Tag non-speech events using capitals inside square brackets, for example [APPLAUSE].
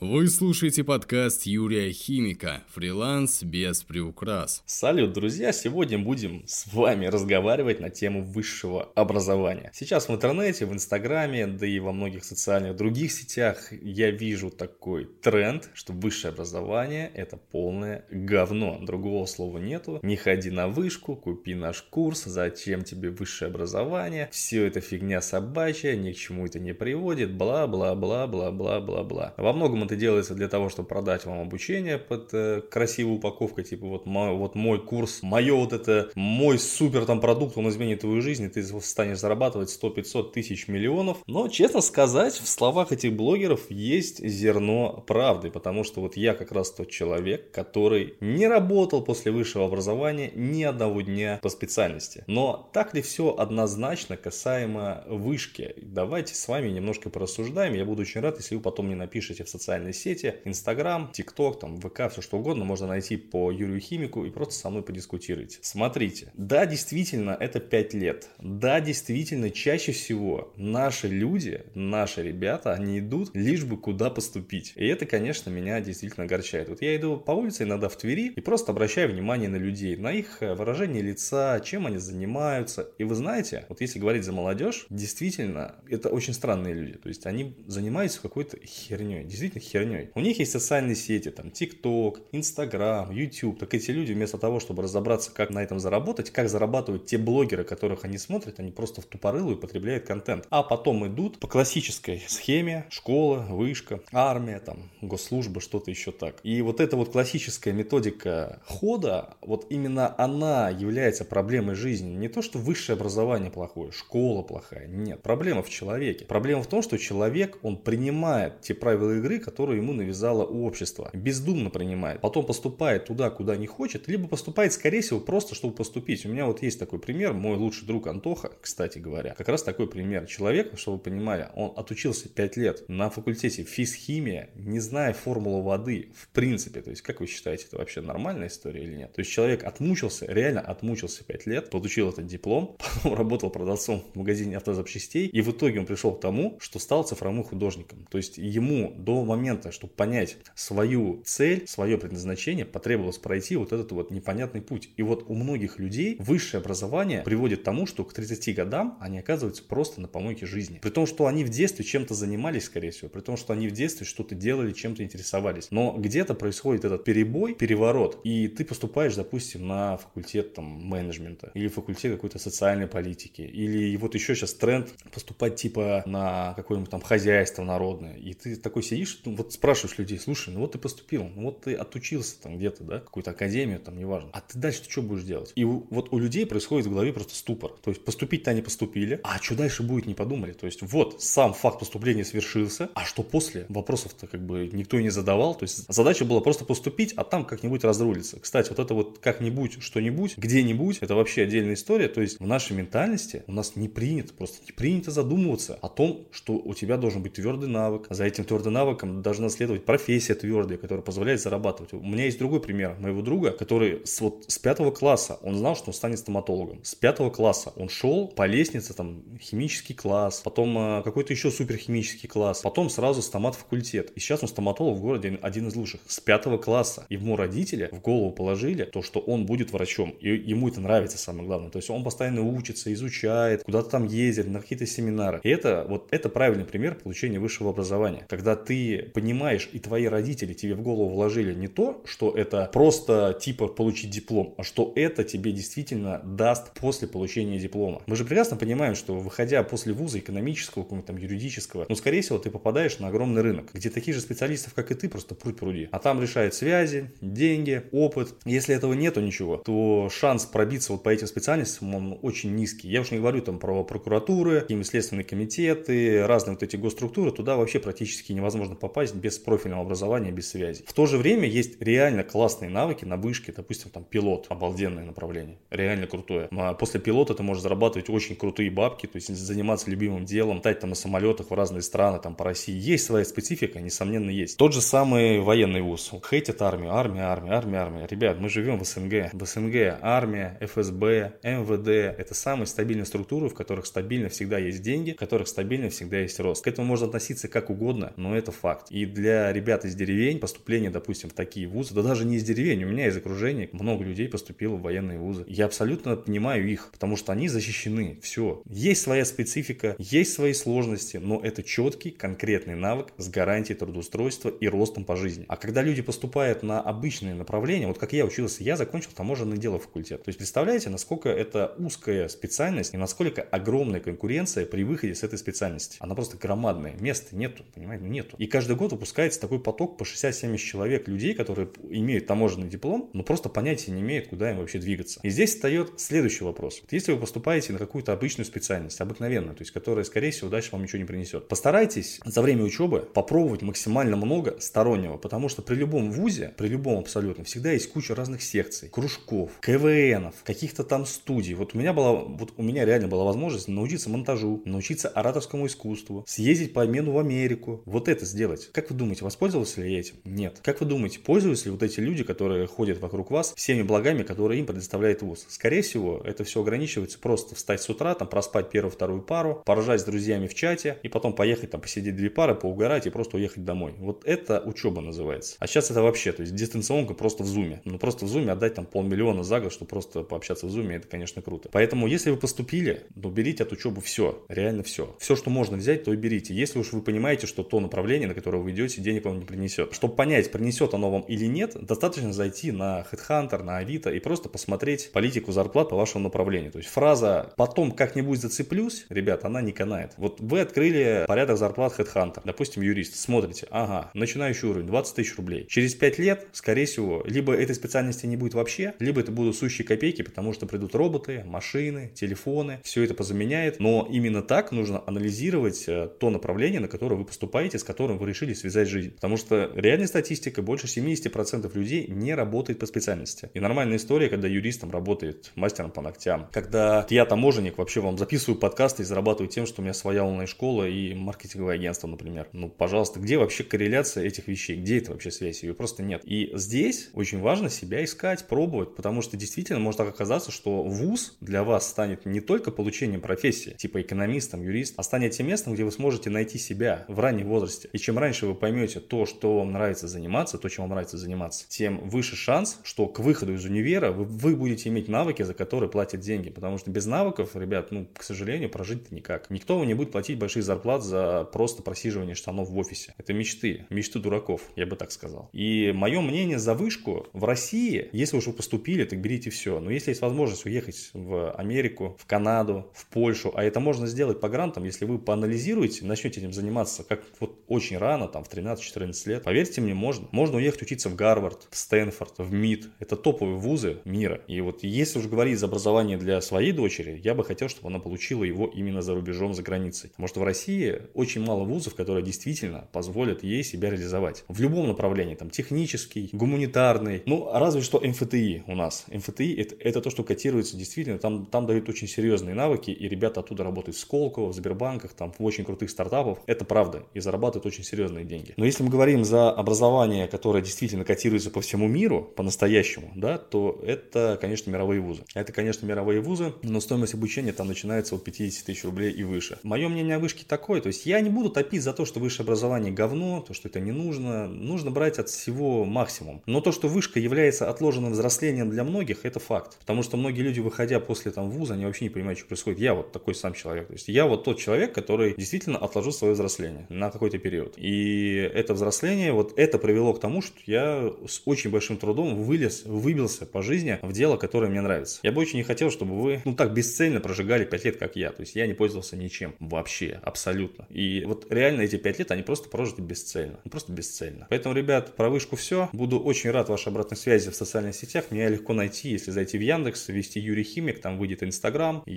Вы слушаете подкаст Юрия Химика «Фриланс без приукрас». Салют, друзья! Сегодня будем с вами разговаривать на тему высшего образования. Сейчас в интернете, в инстаграме, да и во многих социальных других сетях я вижу такой тренд, что высшее образование – это полное говно. Другого слова нету. Не ходи на вышку, купи наш курс, зачем тебе высшее образование, все это фигня собачья, ни к чему это не приводит, бла-бла-бла-бла-бла-бла-бла. Во многом это делается для того, чтобы продать вам обучение под э, красивой упаковкой, типа вот мой, вот мой курс, мое вот это, мой супер там продукт, он изменит твою жизнь, и ты станешь зарабатывать 100-500 тысяч миллионов. Но, честно сказать, в словах этих блогеров есть зерно правды, потому что вот я как раз тот человек, который не работал после высшего образования ни одного дня по специальности. Но так ли все однозначно касаемо вышки? Давайте с вами немножко порассуждаем. Я буду очень рад, если вы потом мне напишите в социальные социальные сети, Инстаграм, ТикТок, там, ВК, все что угодно можно найти по Юрию Химику и просто со мной подискутируйте. Смотрите, да, действительно, это 5 лет. Да, действительно, чаще всего наши люди, наши ребята, они идут лишь бы куда поступить. И это, конечно, меня действительно огорчает. Вот я иду по улице иногда в Твери и просто обращаю внимание на людей, на их э, выражение лица, чем они занимаются. И вы знаете, вот если говорить за молодежь, действительно, это очень странные люди. То есть они занимаются какой-то херней. Действительно херней. У них есть социальные сети, там, TikTok, Instagram, YouTube. Так эти люди вместо того, чтобы разобраться, как на этом заработать, как зарабатывают те блогеры, которых они смотрят, они просто в тупорылую потребляют контент. А потом идут по классической схеме школа, вышка, армия, там, госслужба, что-то еще так. И вот эта вот классическая методика хода, вот именно она является проблемой жизни. Не то, что высшее образование плохое, школа плохая. Нет, проблема в человеке. Проблема в том, что человек, он принимает те правила игры, которые которую ему навязало общество. Бездумно принимает. Потом поступает туда, куда не хочет, либо поступает, скорее всего, просто, чтобы поступить. У меня вот есть такой пример. Мой лучший друг Антоха, кстати говоря, как раз такой пример. Человек, чтобы вы понимали, он отучился 5 лет на факультете физхимия, не зная формулу воды в принципе. То есть, как вы считаете, это вообще нормальная история или нет? То есть, человек отмучился, реально отмучился 5 лет, получил этот диплом, [LAUGHS] потом работал продавцом в магазине автозапчастей, и в итоге он пришел к тому, что стал цифровым художником. То есть, ему до момента момента, чтобы понять свою цель, свое предназначение, потребовалось пройти вот этот вот непонятный путь. И вот у многих людей высшее образование приводит к тому, что к 30 годам они оказываются просто на помойке жизни. При том, что они в детстве чем-то занимались, скорее всего, при том, что они в детстве что-то делали, чем-то интересовались. Но где-то происходит этот перебой, переворот, и ты поступаешь, допустим, на факультет там менеджмента или факультет какой-то социальной политики, или вот еще сейчас тренд поступать типа на какое-нибудь там хозяйство народное, и ты такой сидишь, ну, вот спрашиваешь людей, слушай, ну вот ты поступил, ну вот ты отучился там где-то, да, какую-то академию, там, неважно. А ты дальше ты что будешь делать? И вот у людей происходит в голове просто ступор. То есть поступить-то они поступили, а что дальше будет, не подумали. То есть вот сам факт поступления свершился, а что после? Вопросов-то как бы никто и не задавал. То есть задача была просто поступить, а там как-нибудь разрулиться. Кстати, вот это вот как-нибудь, что-нибудь, где-нибудь, это вообще отдельная история. То есть в нашей ментальности у нас не принято, просто не принято задумываться о том, что у тебя должен быть твердый навык. За этим твердым навыком должна следовать профессия твердая, которая позволяет зарабатывать. У меня есть другой пример моего друга, который с, вот, с пятого класса, он знал, что он станет стоматологом. С пятого класса он шел по лестнице, там, химический класс, потом э, какой-то еще суперхимический класс, потом сразу стомат-факультет. И сейчас он стоматолог в городе один из лучших. С пятого класса. Ему родители в голову положили то, что он будет врачом. И ему это нравится, самое главное. То есть он постоянно учится, изучает, куда-то там ездит, на какие-то семинары. И это вот это правильный пример получения высшего образования. Когда ты понимаешь, и твои родители тебе в голову вложили не то, что это просто типа получить диплом, а что это тебе действительно даст после получения диплома. Мы же прекрасно понимаем, что выходя после вуза экономического, там юридического, ну, скорее всего, ты попадаешь на огромный рынок, где таких же специалистов, как и ты, просто пруд пруди. А там решают связи, деньги, опыт. Если этого нету ничего, то шанс пробиться вот по этим специальностям, он очень низкий. Я уж не говорю там про прокуратуры, какие следственные комитеты, разные вот эти госструктуры, туда вообще практически невозможно попасть попасть без профильного образования, без связи. В то же время есть реально классные навыки на вышке, допустим, там пилот, обалденное направление, реально крутое. А после пилота ты можешь зарабатывать очень крутые бабки, то есть заниматься любимым делом, летать там на самолетах в разные страны, там по России. Есть своя специфика, несомненно есть. Тот же самый военный вуз. Хейтят армию, армия, армия, армия, армия. Ребят, мы живем в СНГ. В СНГ армия, ФСБ, МВД – это самые стабильные структуры, в которых стабильно всегда есть деньги, в которых стабильно всегда есть рост. К этому можно относиться как угодно, но это факт. И для ребят из деревень поступление, допустим, в такие вузы, да даже не из деревень, у меня из окружения много людей поступило в военные вузы. Я абсолютно понимаю их, потому что они защищены. Все. Есть своя специфика, есть свои сложности, но это четкий, конкретный навык с гарантией трудоустройства и ростом по жизни. А когда люди поступают на обычные направления, вот как я учился, я закончил таможенное дело факультет. То есть представляете, насколько это узкая специальность и насколько огромная конкуренция при выходе с этой специальности. Она просто громадная. Места нету, понимаете, нету. И каждый год выпускается такой поток по 60-70 человек людей, которые имеют таможенный диплом, но просто понятия не имеют, куда им вообще двигаться. И здесь встает следующий вопрос. Если вы поступаете на какую-то обычную специальность, обыкновенную, то есть которая, скорее всего, дальше вам ничего не принесет, постарайтесь за время учебы попробовать максимально много стороннего, потому что при любом вузе, при любом абсолютно, всегда есть куча разных секций, кружков, КВНов, каких-то там студий. Вот у меня была, вот у меня реально была возможность научиться монтажу, научиться ораторскому искусству, съездить по обмену в Америку, вот это сделать. Как вы думаете, воспользовался ли я этим? Нет. Как вы думаете, пользуются ли вот эти люди, которые ходят вокруг вас, всеми благами, которые им предоставляет вуз? Скорее всего, это все ограничивается просто встать с утра, там проспать первую-вторую пару, поржать с друзьями в чате и потом поехать там посидеть две пары, поугарать и просто уехать домой. Вот это учеба называется. А сейчас это вообще, то есть дистанционка просто в зуме. Ну просто в зуме отдать там полмиллиона за год, чтобы просто пообщаться в зуме, это, конечно, круто. Поэтому, если вы поступили, то берите от учебы все, реально все. Все, что можно взять, то и берите. Если уж вы понимаете, что то направление, на которое вы идете, денег вам не принесет. Чтобы понять, принесет оно вам или нет, достаточно зайти на Headhunter, на Авито и просто посмотреть политику зарплат по вашему направлению. То есть фраза «потом как-нибудь зацеплюсь», ребят, она не канает. Вот вы открыли порядок зарплат Headhunter, допустим, юрист, смотрите, ага, начинающий уровень 20 тысяч рублей. Через 5 лет, скорее всего, либо этой специальности не будет вообще, либо это будут сущие копейки, потому что придут роботы, машины, телефоны, все это позаменяет. Но именно так нужно анализировать э, то направление, на которое вы поступаете, с которым вы решили связать жизнь. Потому что реальная статистика, больше 70% людей не работает по специальности. И нормальная история, когда юристом работает мастером по ногтям. Когда я таможенник, вообще вам записываю подкасты и зарабатываю тем, что у меня своя онлайн-школа и маркетинговое агентство, например. Ну, пожалуйста, где вообще корреляция этих вещей? Где это вообще связь? Ее просто нет. И здесь очень важно себя искать, пробовать, потому что действительно может так оказаться, что вуз для вас станет не только получением профессии, типа экономистом, юрист, а станет тем местом, где вы сможете найти себя в раннем возрасте. И чем раньше вы поймете то, что вам нравится заниматься, то, чем вам нравится заниматься, тем выше шанс, что к выходу из универа вы, вы будете иметь навыки, за которые платят деньги. Потому что без навыков, ребят, ну, к сожалению, прожить никак. Никто вам не будет платить большие зарплаты за просто просиживание штанов в офисе. Это мечты, мечты дураков, я бы так сказал. И мое мнение за вышку в России, если уж вы поступили, так берите все. Но если есть возможность уехать в Америку, в Канаду, в Польшу, а это можно сделать по грантам, если вы поанализируете, начнете этим заниматься, как вот очень рано, там в 13-14 лет, поверьте мне, можно. Можно уехать учиться в Гарвард, в Стэнфорд, в МИД. Это топовые вузы мира. И вот если уж говорить за образование для своей дочери, я бы хотел, чтобы она получила его именно за рубежом, за границей. Потому что в России очень мало вузов, которые действительно позволят ей себя реализовать. В любом направлении, там технический, гуманитарный, ну разве что МФТИ у нас. МФТИ это, это то, что котируется действительно, там, там дают очень серьезные навыки, и ребята оттуда работают в Сколково, в Сбербанках, там в очень крутых стартапах. Это правда, и зарабатывают очень серьезные деньги. Но если мы говорим за образование, которое действительно котируется по всему миру, по-настоящему, да, то это, конечно, мировые вузы. Это, конечно, мировые вузы, но стоимость обучения там начинается от 50 тысяч рублей и выше. Мое мнение о вышке такое, то есть я не буду топить за то, что высшее образование говно, то, что это не нужно. Нужно брать от всего максимум. Но то, что вышка является отложенным взрослением для многих, это факт. Потому что многие люди, выходя после там вуза, они вообще не понимают, что происходит. Я вот такой сам человек. То есть я вот тот человек, который действительно отложил свое взросление на какой-то период. И это взросление, вот это привело к тому, что я с очень большим трудом вылез, выбился по жизни в дело, которое мне нравится. Я бы очень не хотел, чтобы вы, ну так, бесцельно прожигали 5 лет, как я. То есть я не пользовался ничем вообще, абсолютно. И вот реально эти 5 лет, они просто прожиты бесцельно. Просто бесцельно. Поэтому, ребят, про вышку все. Буду очень рад вашей обратной связи в социальных сетях. Меня легко найти, если зайти в Яндекс, ввести Юрий Химик, там выйдет Инстаграм,